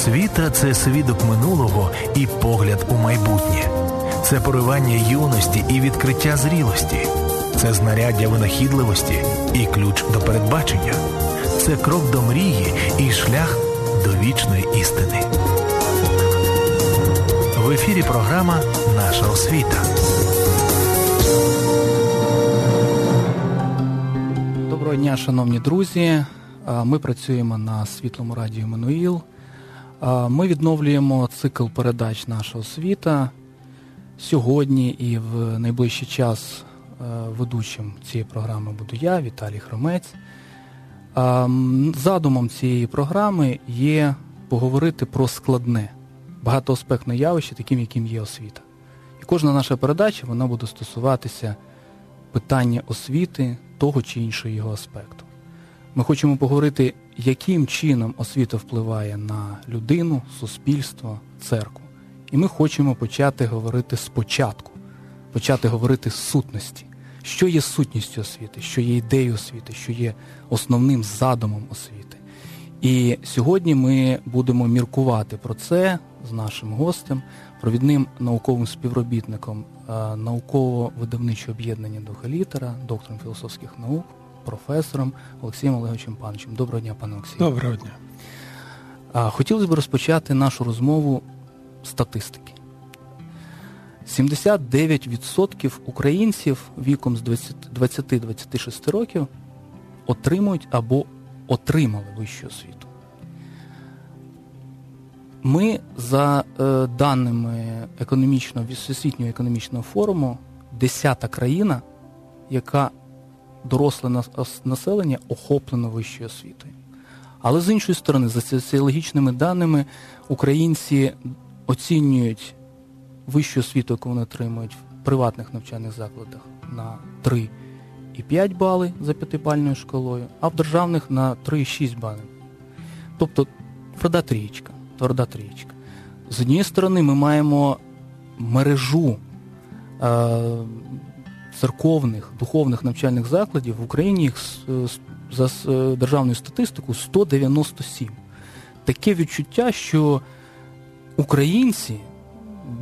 Освіта це свідок минулого і погляд у майбутнє, це поривання юності і відкриття зрілості, це знаряддя винахідливості і ключ до передбачення, це крок до мрії і шлях до вічної істини. В ефірі програма Наша освіта. Доброго дня, шановні друзі. Ми працюємо на світлому радіо Мануїл. Ми відновлюємо цикл передач нашого світа. Сьогодні і в найближчий час ведучим цієї програми буду я, Віталій Хромець. Задумом цієї програми є поговорити про складне, багатоаспектне явище, таким, яким є освіта. І кожна наша передача вона буде стосуватися питання освіти, того чи іншого його аспекту. Ми хочемо поговорити, яким чином освіта впливає на людину, суспільство, церкву. І ми хочемо почати говорити спочатку, почати говорити з сутності, що є сутністю освіти, що є ідеєю освіти, що є основним задумом освіти. І сьогодні ми будемо міркувати про це з нашим гостем, провідним науковим співробітником науково-видавничого об'єднання Духалітера, доктором філософських наук, професором Олексієм Олеговичем Пановичем. Доброго дня, пане Олексію. Доброго дня. Хотілося б розпочати нашу розмову статистики. 79% українців віком з 20-26 років отримують або отримали вищу освіту. Ми, за е, даними економічного всесвітнього економічного форуму, десята країна, яка доросле населення охоплено вищою освітою. Але з іншої сторони, за соціологічними даними, українці оцінюють вищу освіту, яку вони отримують в приватних навчальних закладах на 3,5 бали за п'ятибальною школою, а в державних на 3,6 бали. Тобто тверда трієчка, тверда трієчка. З однієї сторони, ми маємо мережу е, церковних, духовних навчальних закладів в Україні їх за державною статистикою 197. Таке відчуття, що українці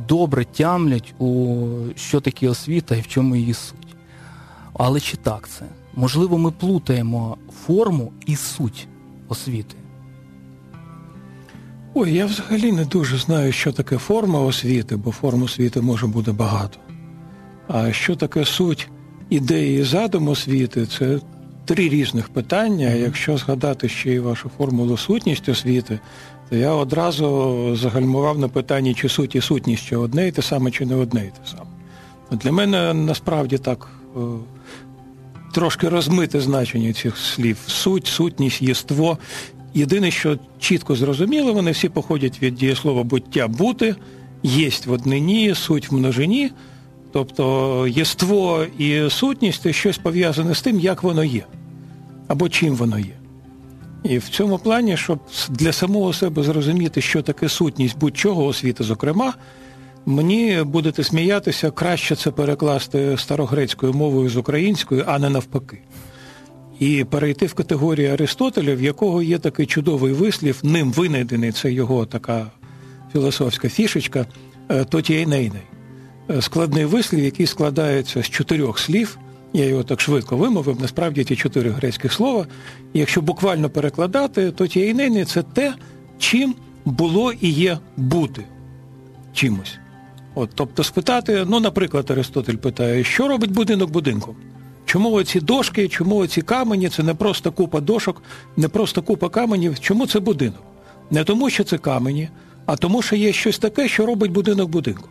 добре тямлять, у що таке освіта і в чому її суть. Але чи так це? Можливо, ми плутаємо форму і суть освіти. Ой, я взагалі не дуже знаю, що таке форма освіти, бо форм освіти може бути багато. А що таке суть ідеї і задум освіти, це три різних питання. Якщо згадати ще й вашу формулу сутність освіти, то я одразу загальмував на питанні, чи суть і сутність, що одне і те саме, чи не одне і те саме. Для мене насправді так е, трошки розмите значення цих слів. Суть, сутність, єство. Єдине, що чітко зрозуміло, вони всі походять від дієслова буття бути, єсть в однині, суть в множині. Тобто єство і сутність це щось пов'язане з тим, як воно є, або чим воно є. І в цьому плані, щоб для самого себе зрозуміти, що таке сутність будь-чого освіти, зокрема, мені будете сміятися, краще це перекласти старогрецькою мовою з українською, а не навпаки. І перейти в категорію Аристотеля, в якого є такий чудовий вислів, ним винайдений, це його така філософська фішечка, «Е, тотєйнейний. Е, складний вислів, який складається з чотирьох слів. Я його так швидко вимовив, насправді ті чотири грецьких слова. Якщо буквально перекладати, то тієйнейне – це те, чим було і є бути чимось. От, Тобто спитати, ну, наприклад, Аристотель питає, що робить будинок будинком? Чому оці дошки, чому оці камені, це не просто купа дошок, не просто купа каменів, чому це будинок? Не тому, що це камені, а тому, що є щось таке, що робить будинок будинком.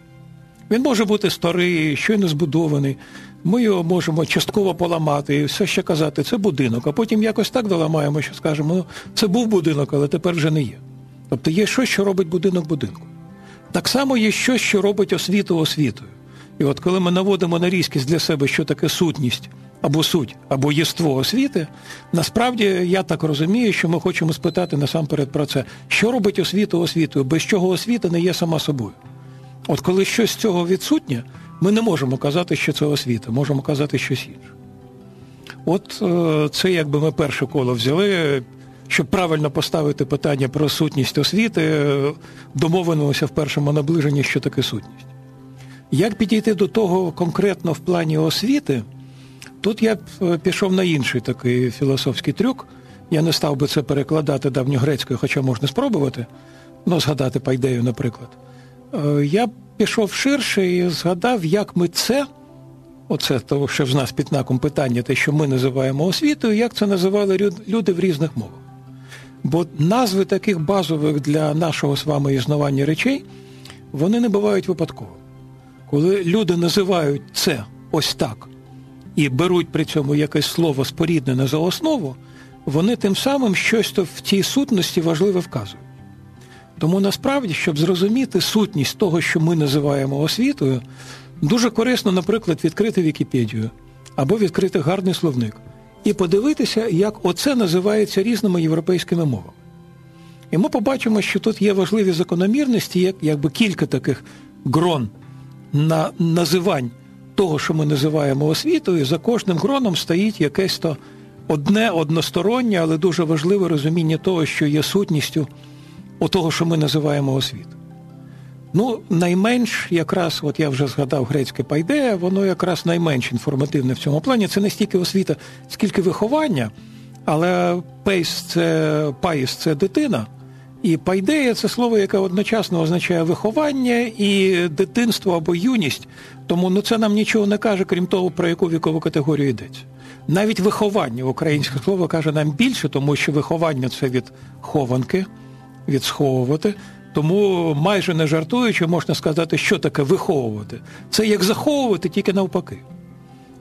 Він може бути старий, щойно збудований. Ми його можемо частково поламати і все ще казати, це будинок, а потім якось так доламаємо, що скажемо, ну це був будинок, але тепер вже не є. Тобто є щось, що робить будинок будинку. Так само є щось, що робить освіту освітою. І от коли ми наводимо на різкість для себе, що таке сутність або суть, або єство освіти, насправді я так розумію, що ми хочемо спитати насамперед про це, що робить освіту освітою, без чого освіта не є сама собою. От коли щось з цього відсутнє, ми не можемо казати, що це освіта, можемо казати щось інше. От е, це якби ми перше коло взяли, щоб правильно поставити питання про сутність освіти, домовимося в першому наближенні, що таке сутність. Як підійти до того конкретно в плані освіти, тут я б е, пішов на інший такий філософський трюк. Я не став би це перекладати давньогрецькою, хоча можна спробувати, ну, згадати Пайдею, наприклад. Е, я пішов ширше і згадав, як ми це, оце того, що в нас під знаком питання, те, що ми називаємо освітою, як це називали люди в різних мовах. Бо назви таких базових для нашого з вами існування речей, вони не бувають випадково. Коли люди називають це ось так і беруть при цьому якесь слово споріднене за основу, вони тим самим щось в тій сутності важливе вказують. Тому насправді, щоб зрозуміти сутність того, що ми називаємо освітою, дуже корисно, наприклад, відкрити Вікіпедію або відкрити гарний словник і подивитися, як оце називається різними європейськими мовами. І ми побачимо, що тут є важливі закономірності, як якби кілька таких грон на називань того, що ми називаємо освітою, за кожним гроном стоїть якесь то одне одностороннє, але дуже важливе розуміння того, що є сутністю того, що ми називаємо освітою. Ну, найменш якраз, от я вже згадав грецьке παιδεία, воно якраз найменш інформативне в цьому плані. Це не стільки освіта, скільки виховання, але παῖς це παῖς це дитина. І παιδεία це слово, яке одночасно означає виховання і дитинство або юність. Тому ну, це нам нічого не каже, крім того, про яку вікову категорію йдеться. Навіть виховання українське слово каже нам більше, тому що виховання це від хованки, від сховувати. Тому майже не жартуючи, можна сказати, що таке виховувати. Це як заховувати, тільки навпаки.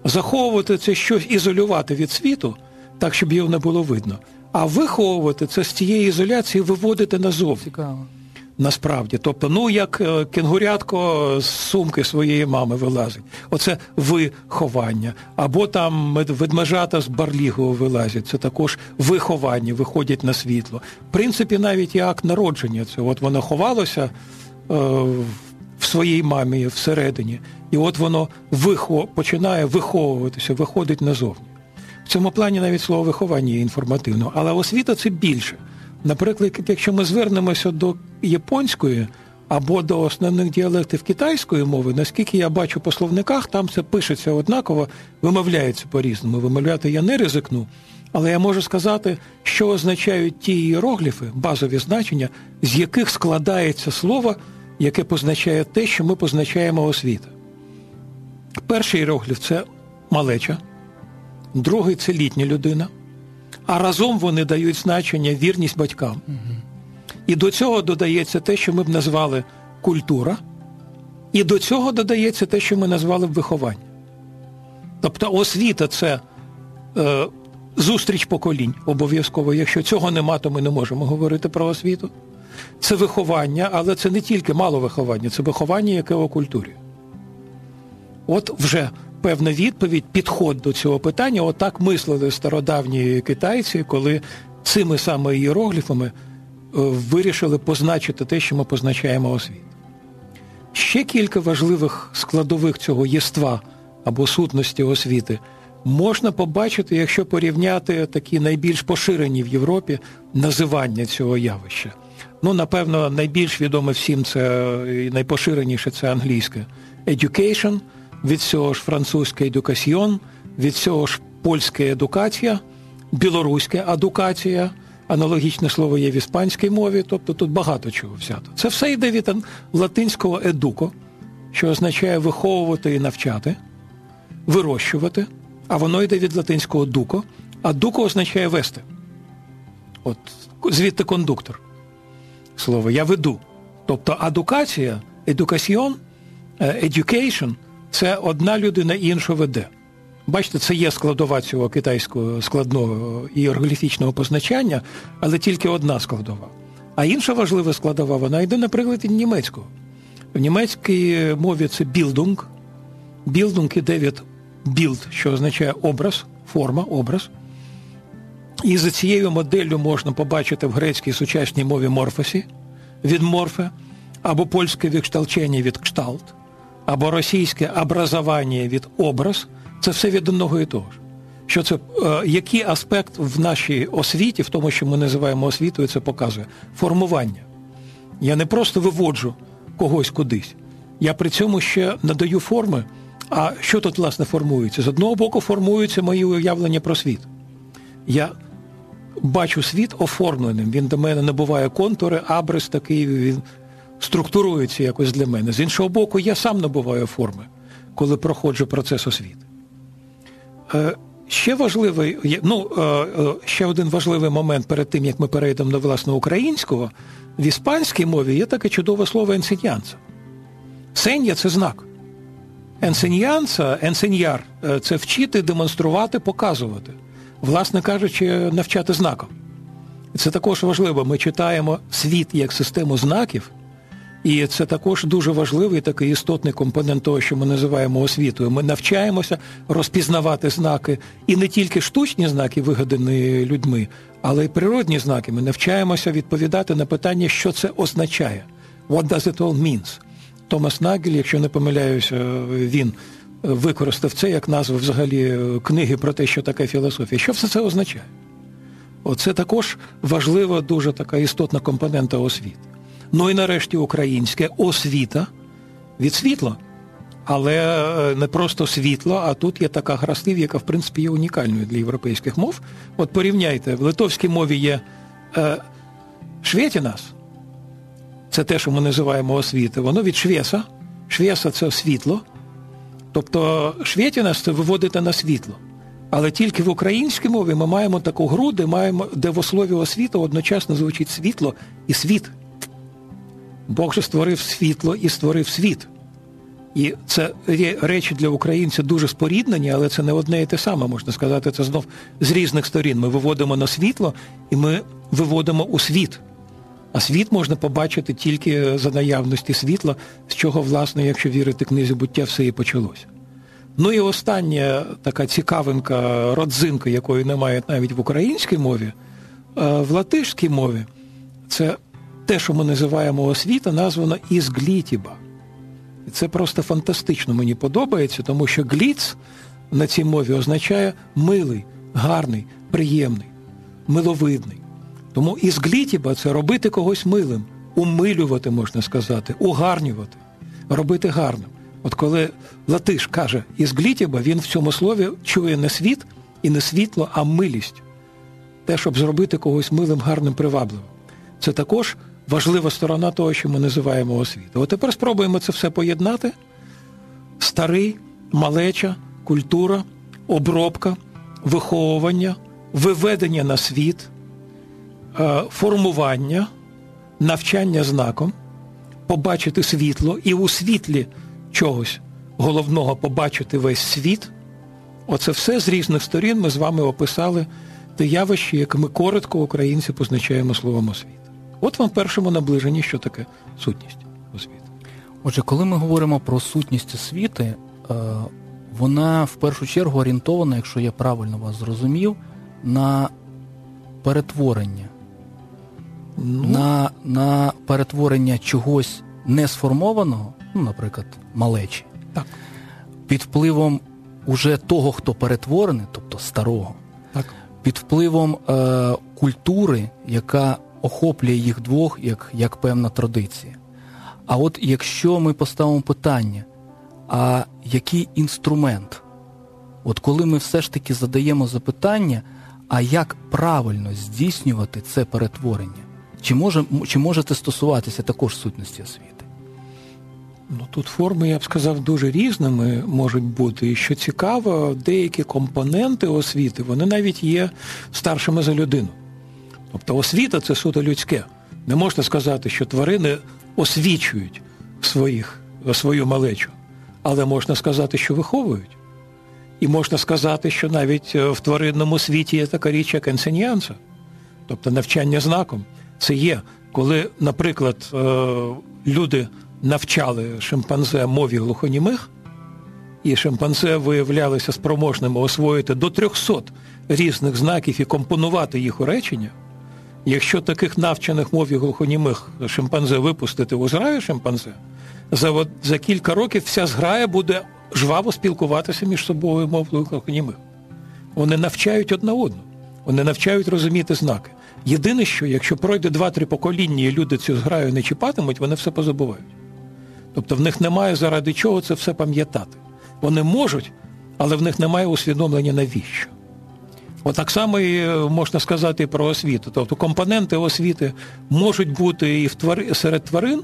Заховувати це щось ізолювати від світу, так, щоб його не було видно. А виховувати це з цієї ізоляції виводити назовні. Цікаво. Насправді, тобто, ну як е, кенгурятко з сумки своєї мами вилазить. Оце виховання. Або там ведмежата з барлігу вилазять. Це також виховання, виходять на світло. В принципі, навіть і акт народження. Це от воно ховалося е, в своїй мамі всередині, і от воно вихо, починає виховуватися, виходить назовні. В цьому плані навіть слово виховання є інформативно, але освіта це більше. Наприклад, якщо ми звернемося до японської або до основних діалектів китайської мови, наскільки я бачу по словниках, там це пишеться однаково, вимовляється по-різному. Вимовляти я не ризикну, але я можу сказати, що означають ті іерогліфи, базові значення, з яких складається слово, яке позначає те, що ми позначаємо освіта. Перший іерогліф це малеча, другий це літня людина а разом вони дають значення вірність батькам. І до цього додається те, що ми б назвали культура, і до цього додається те, що ми назвали б виховання. Тобто освіта це е, зустріч поколінь обов'язково. Якщо цього нема, то ми не можемо говорити про освіту. Це виховання, але це не тільки мало виховання, це виховання, яке окультурює. От вже певна відповідь, підход до цього питання. Отак мислили стародавні китайці, коли цими саме іерогліфами е, вирішили позначити те, що ми позначаємо освіт. Ще кілька важливих складових цього єства або сутності освіти можна побачити, якщо порівняти такі найбільш поширені в Європі називання цього явища. Ну, напевно, найбільш відоме всім це і найпоширеніше це англійське education – від цього ж французьке едукаціон, від цього ж польська едукація, білоруська адукація, аналогічне слово є в іспанській мові, тобто тут багато чого взято. Це все йде від латинського едуко, що означає виховувати і навчати, вирощувати, а воно йде від латинського дуко, а дуко означає вести. От звідти кондуктор. Слово я веду. Тобто адукація, едукаціон, education – це одна людина іншу веде. Бачите, це є складова цього китайського складного іерогліфічного позначання, але тільки одна складова. А інша важлива складова, вона йде, наприклад, від німецького. В німецькій мові це Bildung. Bildung іде від Bild, що означає образ, форма, образ. І за цією моделлю можна побачити в грецькій сучасній мові μόρφωση від μορφή, або польське wykształcenie від kształt або російське образование від образ це все від одного і того ж. Що це, е, Який аспект в нашій освіті, в тому, що ми називаємо освітою, це показує? Формування. Я не просто виводжу когось кудись. Я при цьому ще надаю форми. А що тут, власне, формується? З одного боку, формуються мої уявлення про світ. Я бачу світ оформленим. Він до мене набуває контури, абрис такий, він структурується якось для мене. З іншого боку, я сам набуваю форми, коли проходжу процес освіти. Е, ще важливий, ну, е, е, ще один важливий момент перед тим, як ми перейдемо до власне українського, в іспанській мові є таке чудове слово енсенянца. Сенья це знак. Енсеньянца, енсеньяр це вчити, демонструвати, показувати власне кажучи, навчати знаком. Це також важливо. Ми читаємо світ як систему знаків, і це також дуже важливий такий істотний компонент того, що ми називаємо освітою. Ми навчаємося розпізнавати знаки, і не тільки штучні знаки, вигадані людьми, але й природні знаки. Ми навчаємося відповідати на питання, що це означає. What does it all mean? Томас Нагель, якщо не помиляюся, він використав це як назву взагалі книги про те, що таке філософія. Що все це означає? Оце також важлива, дуже така істотна компонента освіти. Ну і нарешті українське освіта від світла. Але е, не просто світло, а тут є така гра слів, яка в принципі є унікальною для європейських мов. От порівняйте, в литовській мові є е, швєтінас, це те, що ми називаємо освіти, воно від швеса. Швеса це світло. Тобто швєтінас це виводити на світло. Але тільки в українській мові ми маємо таку гру, де маємо, де в основі освіти одночасно звучить світло і світ. Бог же створив світло і створив світ. І це речі для українця дуже споріднені, але це не одне і те саме, можна сказати, це знов з різних сторін. Ми виводимо на світло і ми виводимо у світ. А світ можна побачити тільки за наявності світла, з чого, власне, якщо вірити книзі буття, все і почалося. Ну і остання така цікавинка, родзинка, якої немає навіть в українській мові, е, в латишській мові це те, що ми називаємо освіта, названо ізглітіба. І це просто фантастично мені подобається, тому що гліц на цій мові означає милий, гарний, приємний, миловидний. Тому із глітіба це робити когось милим, умилювати, можна сказати, угарнювати, робити гарним. От коли Латиш каже із глітіба, він в цьому слові чує не світ і не світло, а милість. Те, щоб зробити когось милим, гарним, привабливим. Це також важлива сторона того, що ми називаємо освіту. От тепер спробуємо це все поєднати. Старий, малеча, культура, обробка, виховування, виведення на світ. Е, формування, навчання знаком, побачити світло і у світлі чогось головного побачити весь світ. Оце все з різних сторін ми з вами описали те явище, яке ми коротко українці позначаємо словом освіта. От вам першому наближенні, що таке сутність освіти. Отже, коли ми говоримо про сутність освіти, е, вона в першу чергу орієнтована, якщо я правильно вас зрозумів, на перетворення ну. на на перетворення чогось несформованого, ну, наприклад, малечі, так. під впливом уже того, хто перетворений, тобто старого, так. під впливом е, культури, яка охоплює їх двох як, як певна традиція. А от якщо ми поставимо питання, а який інструмент? От коли ми все ж таки задаємо запитання, а як правильно здійснювати це перетворення? Чи може чи може це стосуватися також сутності освіти? Ну тут форми, я б сказав, дуже різними можуть бути. І що цікаво, деякі компоненти освіти, вони навіть є старшими за людину. Тобто освіта це суто людське. Не можна сказати, що тварини освічують своїх, свою малечу, але можна сказати, що виховують. І можна сказати, що навіть в тваринному світі є така річ, як енсеньянса, тобто навчання знаком. Це є, коли, наприклад, е, люди навчали шимпанзе мові глухонімих, і шимпанзе виявлялися спроможними освоїти до 300 різних знаків і компонувати їх у речення. Якщо таких навчених мові глухонімих шимпанзе випустити в зграю шимпанзе, за за кілька років вся зграя буде жваво спілкуватися між собою мовою глухонімих. Вони навчають одна одну, вони навчають розуміти знаки. Єдине, що якщо пройде два-три покоління і люди цю зграю не чіпатимуть, вони все позабувають. Тобто в них немає заради чого це все пам'ятати. Вони можуть, але в них немає усвідомлення навіщо. От так само і е, можна сказати про освіту. Тобто компоненти освіти можуть бути і в твари, серед тварин,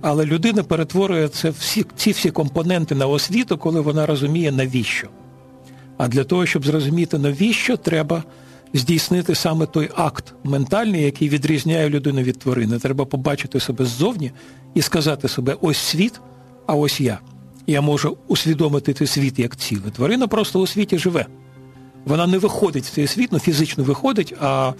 але людина перетворює це всі, ці всі компоненти на освіту, коли вона розуміє, навіщо. А для того, щоб зрозуміти, навіщо, треба здійснити саме той акт ментальний, який відрізняє людину від тварини. Треба побачити себе ззовні і сказати себе, ось світ, а ось я. Я можу усвідомити цей світ як ціле. Тварина просто у світі живе. Вона не виходить в цей світ, ну фізично виходить, а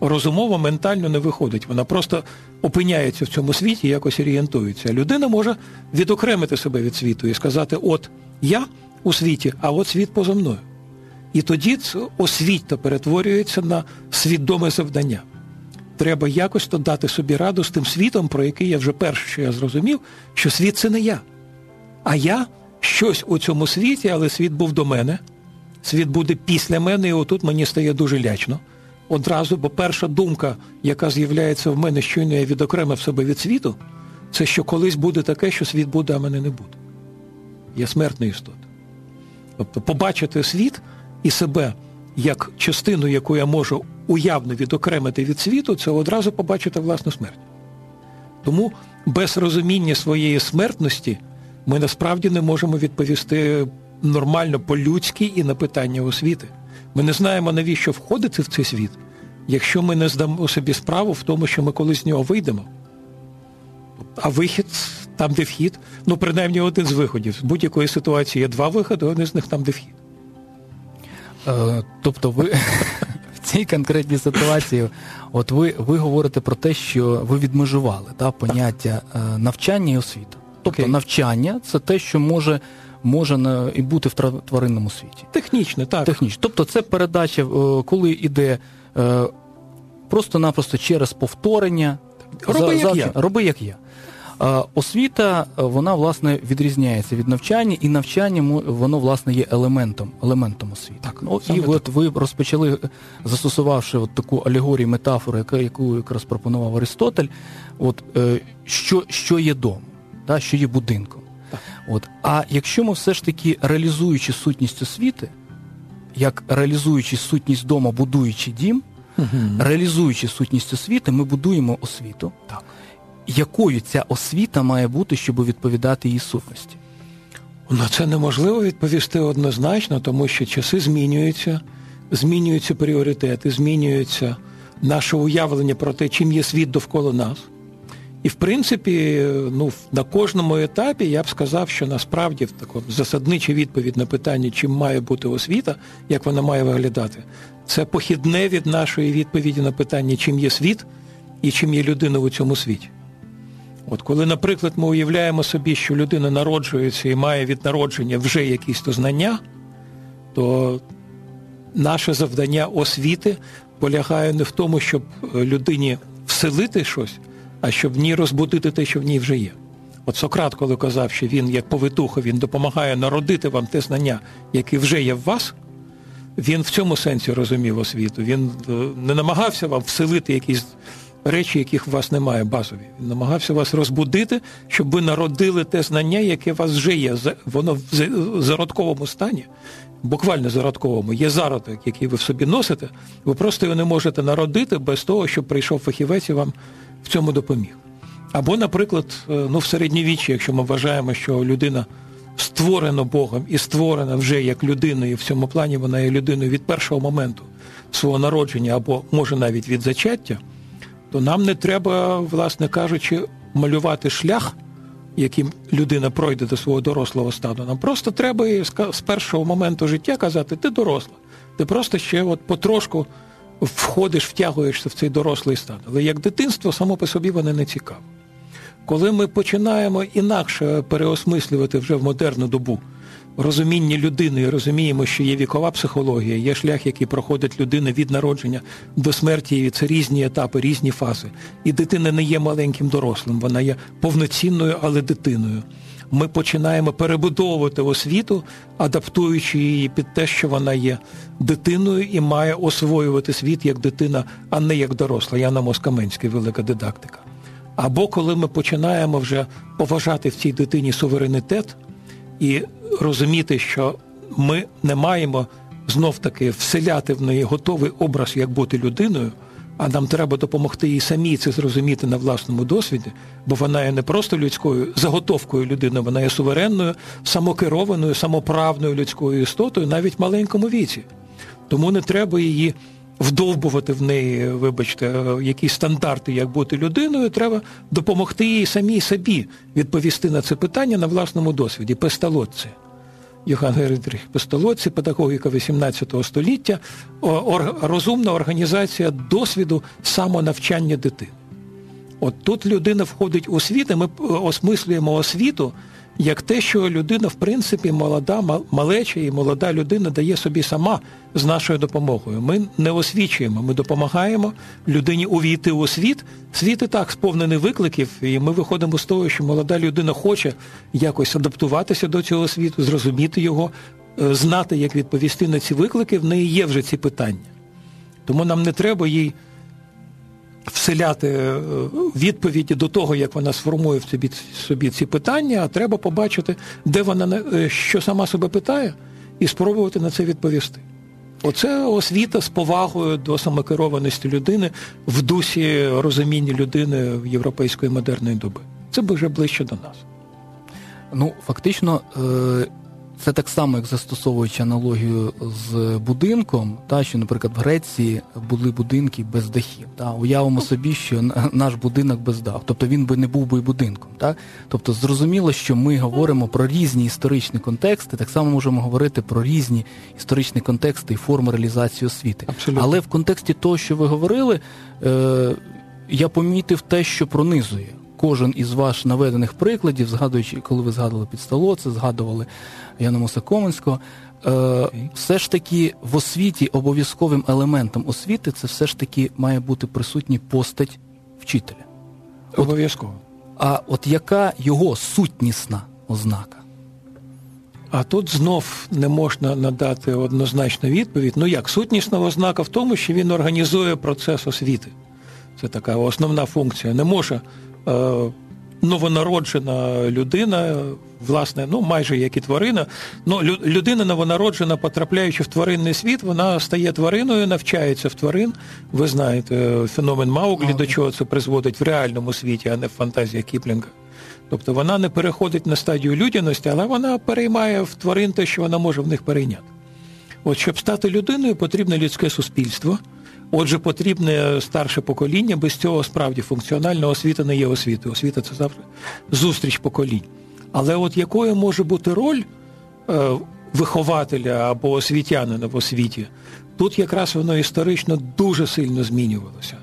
розумово, ментально не виходить. Вона просто опиняється в цьому світі і якось орієнтується. Людина може відокремити себе від світу і сказати: От я у світі, а от світ поза мною. І тоді освіта перетворюється на свідоме завдання. Треба якось то дати собі раду з тим світом, про який я вже перше, що я зрозумів, що світ це не я. А я щось у цьому світі, але світ був до мене, світ буде після мене, і отут мені стає дуже лячно. Одразу, бо перша думка, яка з'являється в мене, щойно я відокремив себе від світу, це що колись буде таке, що світ буде, а мене не буде. Я смертна істота. Тобто побачити світ і себе як частину, яку я можу уявно відокремити від світу, це одразу побачити власну смерть. Тому без розуміння своєї смертності ми насправді не можемо відповісти нормально по-людськи і на питання освіти. Ми не знаємо, навіщо входити в цей світ, якщо ми не здамо собі справу в тому, що ми колись з нього вийдемо. А вихід там, де вхід, ну, принаймні один з виходів. З будь-якої ситуації є два виходи, один з них там, де вхід. Е, тобто ви в цій конкретній ситуації, от ви ви говорите про те, що ви відмежували та, поняття е, навчання і освіта. Тобто okay. навчання це те, що може може на, і бути в тваринному світі. Технічно, так. Технічно. Тобто це передача, е, коли йде просто-напросто через повторення. Роби, за, як за, я. роби як я. Освіта, вона власне відрізняється від навчання, і навчання воно власне є елементом елементом освіти. Так, ну, І так. от ви розпочали, застосувавши от таку алегорію, метафору, яку, яку якраз пропонував Аристотель, от е, що що є дом, да, що є будинком. От, А якщо ми все ж таки реалізуючи сутність освіти, як реалізуючи сутність дому, будуючи дім, угу. реалізуючи сутність освіти, ми будуємо освіту. Так якою ця освіта має бути, щоб відповідати її сутності? На це неможливо відповісти однозначно, тому що часи змінюються, змінюються пріоритети, змінюється наше уявлення про те, чим є світ довкола нас. І, в принципі, ну, на кожному етапі я б сказав, що насправді в такому засаднича відповідь на питання, чим має бути освіта, як вона має виглядати, це похідне від нашої відповіді на питання, чим є світ і чим є людина у цьому світі. От коли, наприклад, ми уявляємо собі, що людина народжується і має від народження вже якісь то знання, то наше завдання освіти полягає не в тому, щоб людині вселити щось, а щоб в ній розбудити те, що в ній вже є. От Сократ, коли казав, що він, як повитуха, він допомагає народити вам те знання, яке вже є в вас, він в цьому сенсі розумів освіту. Він е, не намагався вам вселити якісь речі, яких у вас немає базові. Він намагався вас розбудити, щоб ви народили те знання, яке у вас вже є. Воно в зародковому стані, буквально зародковому, є зародок, який ви в собі носите. Ви просто його не можете народити без того, щоб прийшов фахівець і вам в цьому допоміг. Або, наприклад, е, ну, в середньовіччі, якщо ми вважаємо, що людина створена Богом і створена вже як людина, і в цьому плані вона є людиною від першого моменту свого народження, або може навіть від зачаття то нам не треба, власне кажучи, малювати шлях, яким людина пройде до свого дорослого стану. Нам просто треба з першого моменту життя казати, ти доросла. Ти просто ще от потрошку входиш, втягуєшся в цей дорослий стан. Але як дитинство, само по собі воно не цікаво. Коли ми починаємо інакше переосмислювати вже в модерну добу розумінні людини і розуміємо, що є вікова психологія, є шлях, який проходить людина від народження до смерті, і це різні етапи, різні фази. І дитина не є маленьким дорослим, вона є повноцінною, але дитиною. Ми починаємо перебудовувати освіту, адаптуючи її під те, що вона є дитиною і має освоювати світ як дитина, а не як доросла. Яна Москаменський, велика дидактика. Або коли ми починаємо вже поважати в цій дитині суверенітет і розуміти, що ми не маємо знов таки вселяти в неї готовий образ, як бути людиною, а нам треба допомогти їй самій це зрозуміти на власному досвіді, бо вона є не просто людською заготовкою людини, вона є суверенною, самокерованою, самоправною людською істотою навіть в маленькому віці. Тому не треба її вдовбувати в неї, вибачте, якісь стандарти, як бути людиною, треба допомогти їй самій собі відповісти на це питання на власному досвіді. Песталоці. Йоганн Гердріх Пестолоці, педагогіка XVIII століття, розумна організація досвіду самонавчання дитини. От тут людина входить у світ, і ми осмислюємо освіту як те, що людина, в принципі, молода, малеча і молода людина дає собі сама з нашою допомогою. Ми не освічуємо, ми допомагаємо людині увійти у світ. Світ і так сповнений викликів, і ми виходимо з того, що молода людина хоче якось адаптуватися до цього світу, зрозуміти його, е, знати, як відповісти на ці виклики. В неї є вже ці питання. Тому нам не треба їй вселяти е, відповіді до того, як вона сформує в собі, собі ці питання, а треба побачити, де вона е, що сама себе питає, і спробувати на це відповісти. Оце освіта з повагою до самокерованості людини в дусі розуміння людини європейської модерної доби. Це вже ближче до нас. Ну, фактично, е, це так само, як застосовуючи аналогію з будинком, та що, наприклад, в Греції були будинки без дахів. Та уявимо собі, що наш будинок без даху, тобто він би не був би будинком. Та? Тобто, зрозуміло, що ми говоримо про різні історичні контексти, так само можемо говорити про різні історичні контексти і форми реалізації освіти. Абсолютно. Але в контексті того, що ви говорили, е, я помітив те, що пронизує кожен із ваших наведених прикладів, згадуючи, коли ви згадували підстолоце, згадували Яна Мусакоменського, е, все ж таки в освіті обов'язковим елементом освіти це все ж таки має бути присутній постать вчителя. Обов'язково. А от яка його сутнісна ознака? А тут знов не можна надати однозначну відповідь. Ну як, сутнісна ознака в тому, що він організує процес освіти. Це така основна функція. Не може новонароджена людина, власне, ну майже як і тварина. Ну, людина новонароджена, потрапляючи в тваринний світ, вона стає твариною, навчається в тварин. Ви знаєте, феномен Мауглі, до чого це призводить в реальному світі, а не в фантазіях Кіплінга. Тобто вона не переходить на стадію людяності, але вона переймає в тварин те, що вона може в них перейняти. От щоб стати людиною, потрібне людське суспільство. Отже, потрібне старше покоління, без цього справді функціональна освіта не є освітою. Освіта це завжди зустріч поколінь. Але от якою може бути роль е, вихователя або освітянина в освіті, тут якраз воно історично дуже сильно змінювалося.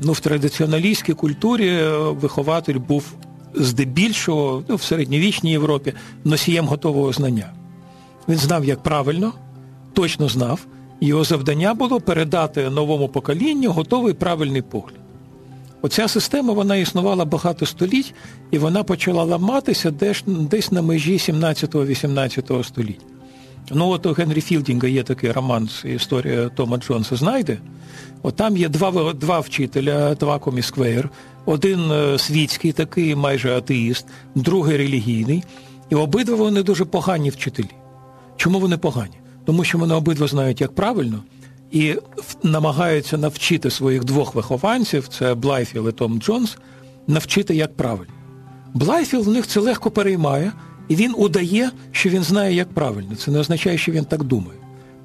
Ну, В традиціоналістській культурі е, вихователь був здебільшого ну, в середньовічній Європі носієм готового знання. Він знав, як правильно, точно знав. Його завдання було передати новому поколінню готовий правильний погляд. Оця система вона існувала багато століть, і вона почала ламатися десь, десь на межі 17-18 століття. Ну, от у Генрі Філдінга є такий роман історія Тома Джонса знайди. От там є два два вчителя, Твакум і Сквейр. Один е, світський такий, майже атеїст, другий релігійний. І обидва вони дуже погані вчителі. Чому вони погані? Тому що вони обидва знають, як правильно, і намагаються навчити своїх двох вихованців, це Блайфіл і Том Джонс, навчити, як правильно. Блайфіл в них це легко переймає, і він удає, що він знає, як правильно. Це не означає, що він так думає.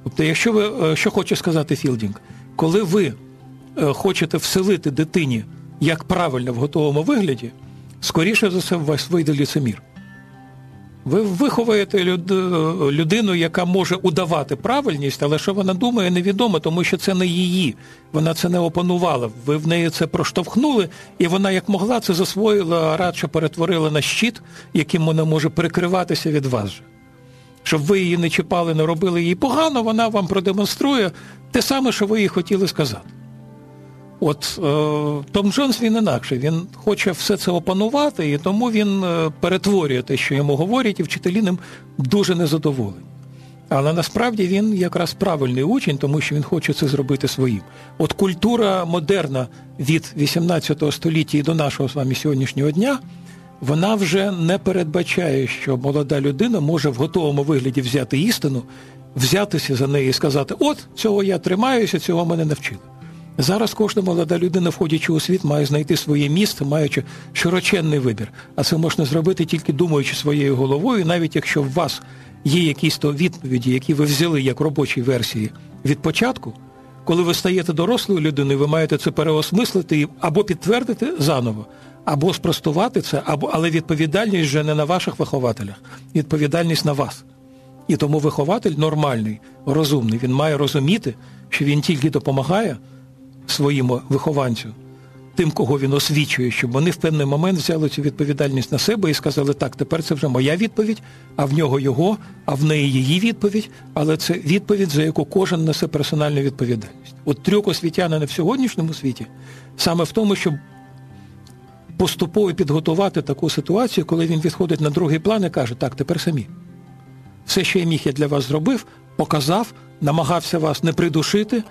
Тобто, якщо ви е, що хоче сказати Філдінг, коли ви е, хочете вселити дитині як правильно в готовому вигляді, скоріше за все, у вас вийде лицемір. Ви виховуєте людину, яка може удавати правильність, але що вона думає, невідомо, тому що це не її. Вона це не опанувала. Ви в неї це проштовхнули, і вона як могла це засвоїла, а радше перетворила на щит, яким вона може перекриватися від вас. Щоб ви її не чіпали, не робили їй погано, вона вам продемонструє те саме, що ви їй хотіли сказати. От е, Том Джонс він інакше. Він хоче все це опанувати, і тому він е, перетворює те, що йому говорять, і вчителі ним дуже незадоволені. Але насправді він якраз правильний учень, тому що він хоче це зробити своїм. От культура модерна від 18 століття і до нашого з вами сьогоднішнього дня, вона вже не передбачає, що молода людина може в готовому вигляді взяти істину, взятися за неї і сказати: От цього я тримаюся, цього мене навчили. Зараз кожна молода людина, входячи у світ, має знайти своє місце, маючи широченний вибір. А це можна зробити тільки думаючи своєю головою, навіть якщо в вас є якісь то відповіді, які ви взяли як робочі версії від початку, коли ви стаєте дорослою людиною, ви маєте це переосмислити або підтвердити заново, або спростувати це, або але відповідальність вже не на ваших вихователях, відповідальність на вас. І тому вихователь нормальний, розумний, він має розуміти, що він тільки допомагає своєму вихованцю, тим, кого він освічує, щоб вони в певний момент взяли цю відповідальність на себе і сказали, так, тепер це вже моя відповідь, а в нього його, а в неї її відповідь, але це відповідь, за яку кожен несе персональну відповідальність. От трюк освітянина в сьогоднішньому світі саме в тому, щоб поступово підготувати таку ситуацію, коли він відходить на другий план і каже, так, тепер самі. Все, що я міг, я для вас зробив, показав, намагався вас не придушити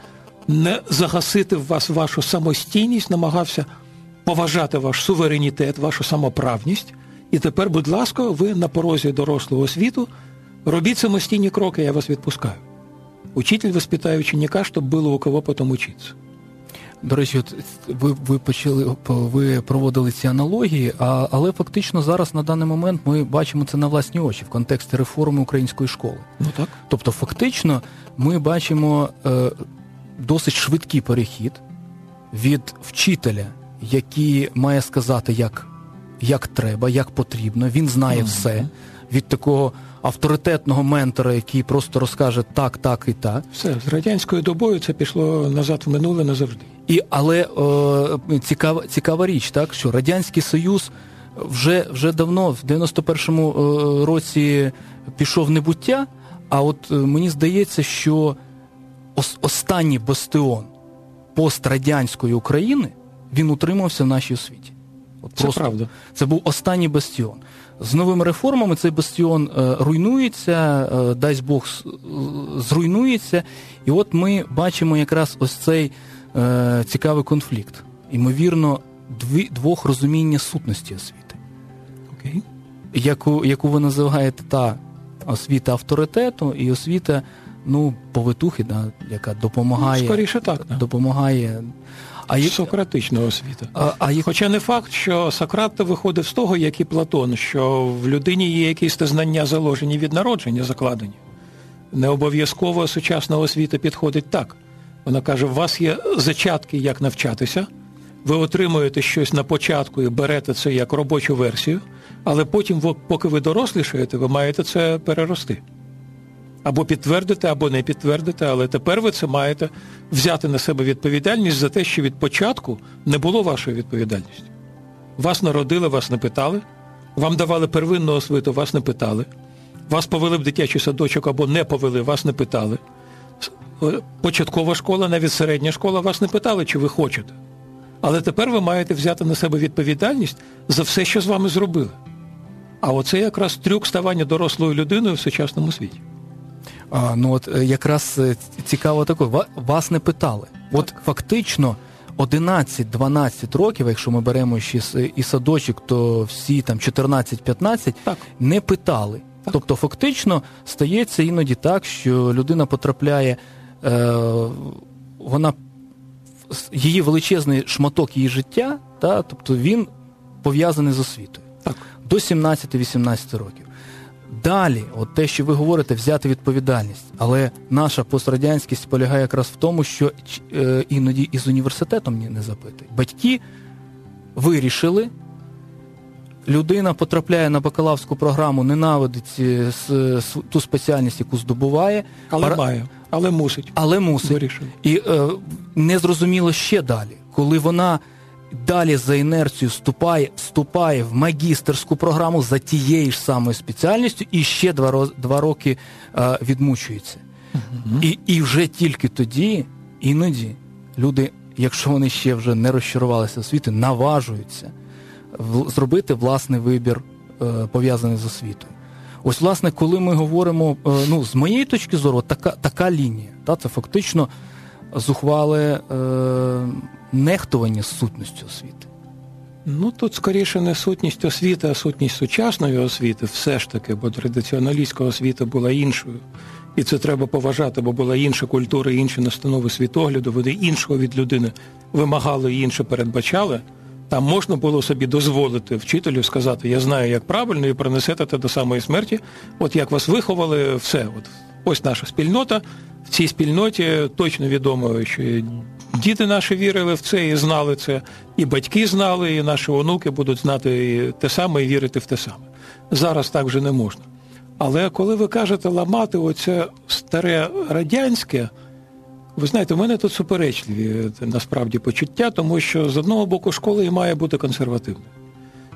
не загасити в вас вашу самостійність, намагався поважати ваш суверенітет, вашу самоправність. І тепер, будь ласка, ви на порозі дорослого світу робіть самостійні кроки, я вас відпускаю. Учитель воспитає ученика, щоб було у кого потім учитися. До речі, от ви ви почали ви проводили ці аналогії, а, але фактично зараз на даний момент ми бачимо це на власні очі в контексті реформи української школи. Ну так. Тобто, фактично, ми бачимо е, досить швидкий перехід від вчителя, який має сказати, як як треба, як потрібно, він знає mm-hmm. все, від такого авторитетного ментора, який просто розкаже так, так і так. Все, з радянською добою це пішло назад в минуле назавжди. І, Але е, цікава цікава річ, так, що Радянський Союз вже вже давно, в 91-му е, році, пішов в небуття, а от е, мені здається, що останній бастіон пострадянської України він утримався в нашій освіті. От Це просто, правда. Це був останній бастіон. З новими реформами цей бастіон е, руйнується, е, дасть Бог зруйнується. І от ми бачимо якраз ось цей е, цікавий конфлікт. Ймовірно, дві, двох розуміння сутності освіти. Okay. Яку, яку ви називаєте та освіта авторитету і освіта ну, повитухи, да, яка допомагає. Скоріше так. Да. Допомагає. А є... Сократична освіта. А, а є... Хоча не факт, що Сократ виходив з того, як і Платон, що в людині є якісь знання заложені від народження, закладені. Не обов'язково сучасна освіта підходить так. Вона каже: у вас є зачатки, як навчатися, ви отримуєте щось на початку і берете це як робочу версію, але потім, поки ви дорослішаєте, ви маєте це перерости або підтвердити, або не підтвердити, але тепер ви це маєте взяти на себе відповідальність за те, що від початку не було вашої відповідальності. Вас народили, вас не питали, вам давали первинну освіту, вас не питали, вас повели в дитячий садочок або не повели, вас не питали. Початкова школа, навіть середня школа, вас не питали, чи ви хочете. Але тепер ви маєте взяти на себе відповідальність за все, що з вами зробили. А оце якраз трюк ставання дорослою людиною в сучасному світі. А, Ну от е, якраз е, цікаво таке, вас не питали. От так. фактично 11-12 років, якщо ми беремо ще і садочок, то всі там 14-15 не питали. Так. Тобто, фактично стається іноді так, що людина потрапляє, е, вона її величезний шматок її життя, та, тобто він пов'язаний з освітою так. до 17-18 років. Далі, от те, що ви говорите, взяти відповідальність. Але наша пострадянськість полягає якраз в тому, що е, іноді із університетом не запитують. Батьки вирішили, людина потрапляє на бакалаврську програму, ненавидить е, ту спеціальність, яку здобуває. Але пара... має, але мусить. Але мусить. Вирішили. І е, незрозуміло ще далі, коли вона далі за інерцією вступає вступає в магістерську програму за тією ж самою спеціальністю і ще два два роки а, відмучується. Uh-huh. І, І вже тільки тоді, іноді, люди якщо вони ще вже не розчарувалися освіти, наважуються зробити власний вибір, е, пов'язаний з освітою. Ось, власне, коли ми говоримо, е, ну, з моєї точки зору, така така лінія, та, це фактично зухвале е, нехтування сутністю освіти. Ну тут скоріше не сутність освіти, а сутність сучасної освіти, все ж таки, бо традиціоналістська освіта була іншою. І це треба поважати, бо була інша культура, інші настанови світогляду, вони іншого від людини вимагали і інше передбачали. Там можна було собі дозволити вчителю сказати, я знаю, як правильно, і принесете те до самої смерті. От як вас виховали, все. От Ось наша спільнота. В цій спільноті точно відомо, що діти наші вірили в це і знали це, і батьки знали, і наші онуки будуть знати те саме і вірити в те саме. Зараз так вже не можна. Але коли ви кажете ламати оце старе радянське, ви знаєте, у мене тут суперечливі насправді почуття, тому що з одного боку школа і має бути консервативною.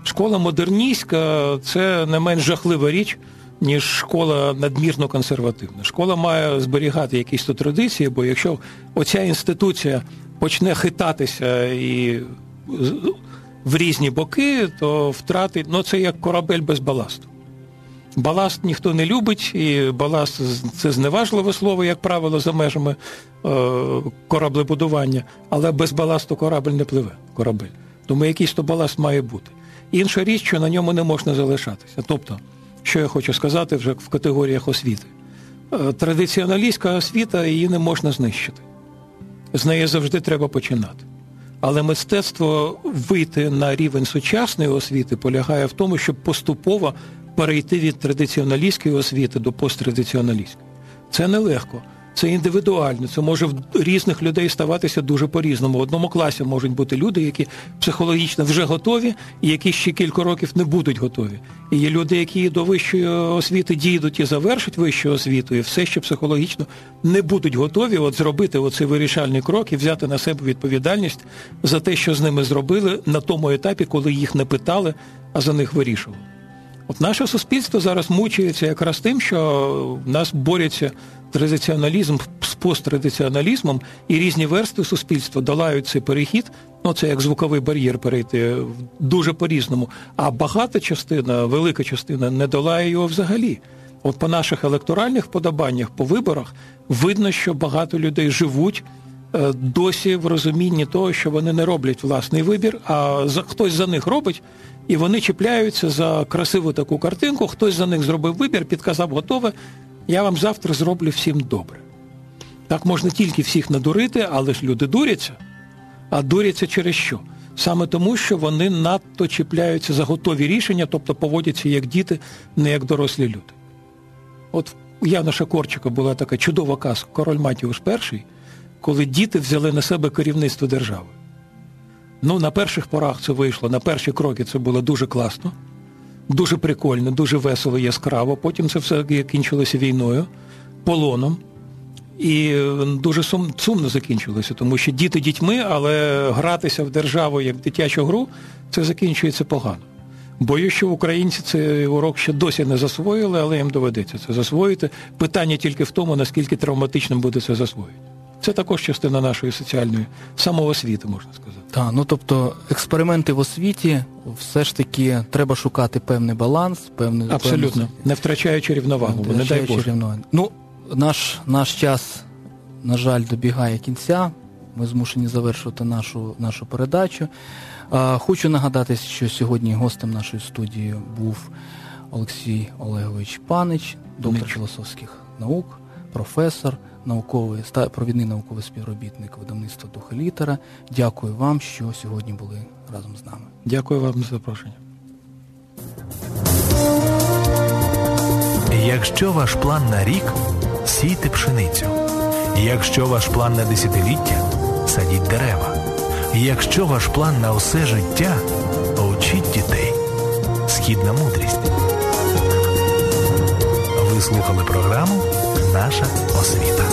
Школа модерністська це не менш жахлива річ, ніж школа надмірно консервативна. Школа має зберігати якісь тут традиції, бо якщо оця інституція почне хитатися і в різні боки, то втрати ну це як корабель без баласту. Баласт ніхто не любить, і баласт це зневажливе слово, як правило, за межами е, кораблебудування, але без баласту корабель не пливе. корабель. Тому якийсь то баласт має бути. Інша річ, що на ньому не можна залишатися. Тобто, що я хочу сказати вже в категоріях освіти. Е, традиціоналістська освіта її не можна знищити. З неї завжди треба починати. Але мистецтво вийти на рівень сучасної освіти полягає в тому, щоб поступово перейти від традиціоналістської освіти до посттрадиціоналістської. Це нелегко. Це індивідуально, це може в різних людей ставатися дуже по-різному. В одному класі можуть бути люди, які психологічно вже готові, і які ще кілька років не будуть готові. І є люди, які до вищої освіти дійдуть і завершать вищу освіту, і все ще психологічно не будуть готові от зробити оцей вирішальний крок і взяти на себе відповідальність за те, що з ними зробили на тому етапі, коли їх не питали, а за них вирішували. От наше суспільство зараз мучується якраз тим, що в нас борються традиціоналізм з посттрадиціоналізмом, і різні верстви суспільства долають цей перехід. Ну, це як звуковий бар'єр перейти дуже по-різному. А багата частина, велика частина не долає його взагалі. От по наших електоральних вподобаннях, по виборах, видно, що багато людей живуть е, досі в розумінні того, що вони не роблять власний вибір, а за хтось за них робить. І вони чіпляються за красиву таку картинку, хтось за них зробив вибір, підказав, готове, я вам завтра зроблю всім добре. Так можна тільки всіх надурити, але ж люди дуряться. А дуряться через що? Саме тому, що вони надто чіпляються за готові рішення, тобто поводяться як діти, не як дорослі люди. От у Яноша Корчика була така чудова казка Король Матіуш І, коли діти взяли на себе керівництво держави. Ну, на перших порах це вийшло, на перші кроки це було дуже класно, дуже прикольно, дуже весело, яскраво. Потім це все кінчилося війною, полоном. І е, дуже сум, сумно закінчилося, тому що діти дітьми, але гратися в державу як дитячу гру, це закінчується погано. Боюсь, що українці цей урок ще досі не засвоїли, але їм доведеться це засвоїти. Питання тільки в тому, наскільки травматичним буде це засвоїти. Це також частина нашої соціальної самоосвіти, можна сказати. Так, ну тобто експерименти в освіті все ж таки треба шукати певний баланс, певний абсолютно певний... не втрачаючи рівновагу, не, не дай Боже. Рівновагу. Ну наш наш час, на жаль, добігає кінця. Ми змушені завершувати нашу нашу передачу. А, Хочу нагадати, що сьогодні гостем нашої студії був Олексій Олегович Панич, доктор філософських наук, професор науковий провідний науковий співробітник видавництва Духа Літера. Дякую вам, що сьогодні були разом з нами. Дякую вам за запрошення. Якщо ваш план на рік сійте пшеницю. Якщо ваш план на десятиліття садіть дерева. Якщо ваш план на усе життя учіть дітей. Східна мудрість. Ви слухали програму наша освіта.